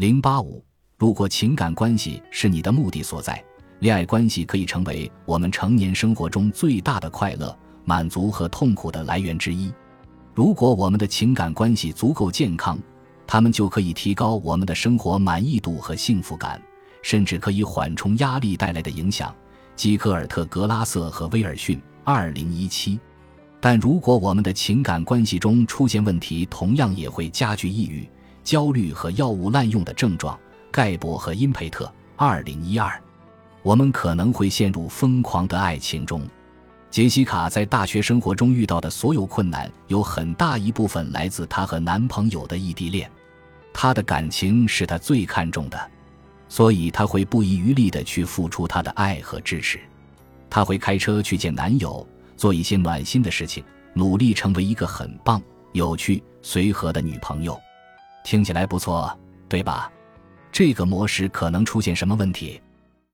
零八五，如果情感关系是你的目的所在，恋爱关系可以成为我们成年生活中最大的快乐、满足和痛苦的来源之一。如果我们的情感关系足够健康，他们就可以提高我们的生活满意度和幸福感，甚至可以缓冲压力带来的影响。基科尔特·格拉瑟和威尔逊，二零一七。但如果我们的情感关系中出现问题，同样也会加剧抑郁、焦虑和药物滥用的症状。盖博和因佩特，二零一二。我们可能会陷入疯狂的爱情中。杰西卡在大学生活中遇到的所有困难，有很大一部分来自她和男朋友的异地恋。她的感情是她最看重的，所以她会不遗余力地去付出她的爱和支持。她会开车去见男友。做一些暖心的事情，努力成为一个很棒、有趣、随和的女朋友，听起来不错，对吧？这个模式可能出现什么问题？